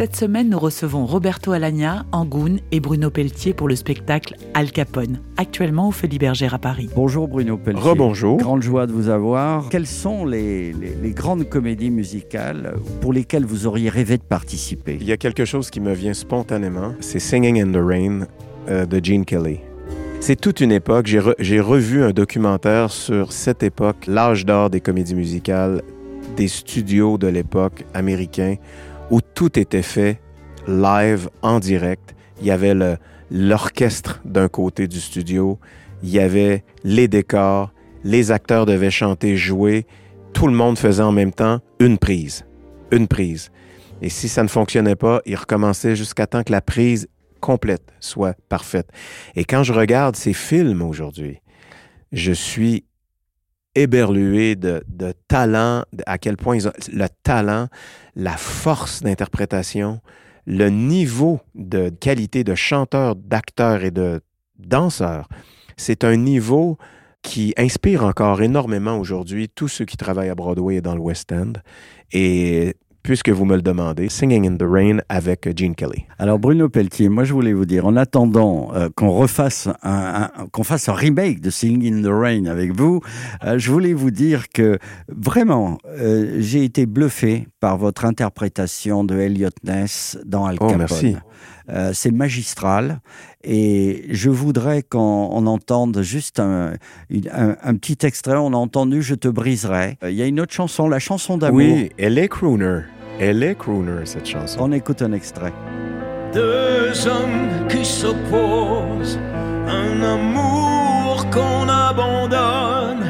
Cette semaine, nous recevons Roberto Alagna, Angoun et Bruno Pelletier pour le spectacle Al Capone, actuellement au Folies Bergère à Paris. Bonjour Bruno Pelletier. Rebonjour. Grande joie de vous avoir. Quelles sont les, les- les grandes comédies musicales pour lesquelles vous auriez rêvé de participer? Il y a quelque chose qui me vient spontanément, c'est Singing in the Rain euh, de Gene Kelly. C'est toute une époque. J'ai re- j'ai revu un documentaire sur cette époque, l'âge d'or des comédies musicales, des studios de l'époque américains, où tout était fait live, en direct. Il y avait l'orchestre d'un côté du studio, il y avait les décors, les acteurs devaient chanter, jouer. Tout le monde faisait en même temps une prise. Une prise. Et si ça ne fonctionnait pas, il recommençait jusqu'à temps que la prise complète soit parfaite. Et quand je regarde ces films aujourd'hui, je suis éberlué de, talent, à quel point ils ont le talent, la force d'interprétation, le niveau de qualité de chanteur, d'acteur et de danseur. C'est un niveau qui inspire encore énormément aujourd'hui tous ceux qui travaillent à Broadway et dans le West End. Et puisque vous me le demandez, Singing in the Rain avec Gene Kelly. Alors Bruno Pelletier, moi je voulais vous dire, en attendant euh, qu'on refasse un, un- qu'on fasse un remake de Singing in the Rain avec vous, euh, je voulais vous dire que vraiment, euh, j'ai été bluffé par votre interprétation de Elliot Ness dans Al Oh, Capone. merci. Euh, c'est magistral et je voudrais qu'on on entende juste un, une- un- un petit extrait. On a entendu Je te briserai. Euh, Il y a une autre chanson, la chanson d'amour. Oui, elle est crooner. Elle est crooner, cette chanson. On écoute un extrait. Deux hommes qui s'opposent, un amour qu'on abandonne,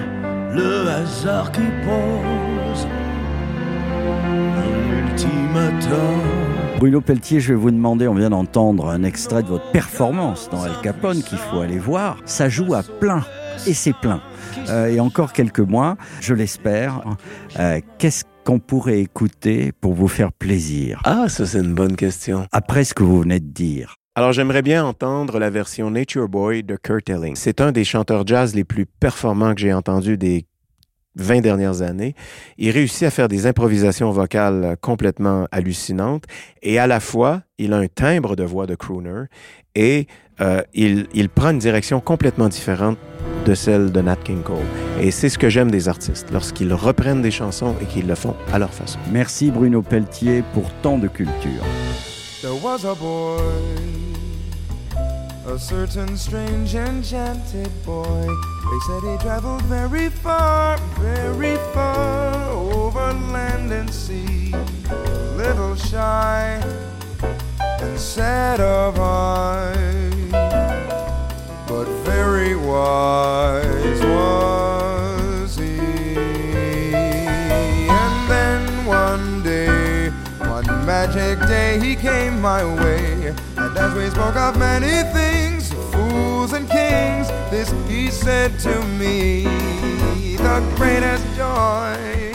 le hasard qui pose, un ultimatum. Bruno Pelletier, je vais vous demander, on vient d'entendre un extrait de votre performance dans Al Capone qu'il faut aller voir. Ça joue à plein et c'est plein. Euh, et encore quelques mois, je l'espère. Euh, Qu'est-ce qu'on pourrait écouter pour vous faire plaisir Ah, ça c'est une bonne question. après ce que vous venez de dire Alors j'aimerais bien entendre la version Nature Boy de Kurt Elling. C'est un des chanteurs jazz les plus performants que j'ai entendu des 20 dernières années. Il réussit à faire des improvisations vocales complètement hallucinantes et à la fois, il a un timbre de voix de crooner et euh, il, il prend une direction complètement différente de celle de Nat King Cole. Et c'est ce que j'aime des artistes, lorsqu'ils reprennent des chansons et qu'ils le font à leur façon. Merci Bruno Pelletier pour tant de culture. There was a boy, a certain strange enchanted boy. They said he traveled very far, very far over land and sea. Little shy and sad of eye, but very wise was he. And then one day, one magic day, he came my way. And as we spoke of many things, fools and kings, this he said to me the greatest joy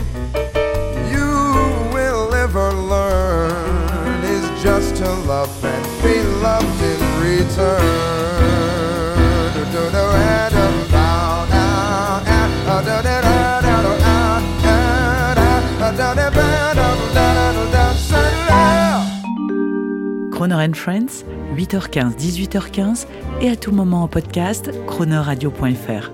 you will ever learn is just to love and be loved in return. Croner Friends, 8h15, 18h15 et à tout moment en podcast, cronerradio.fr.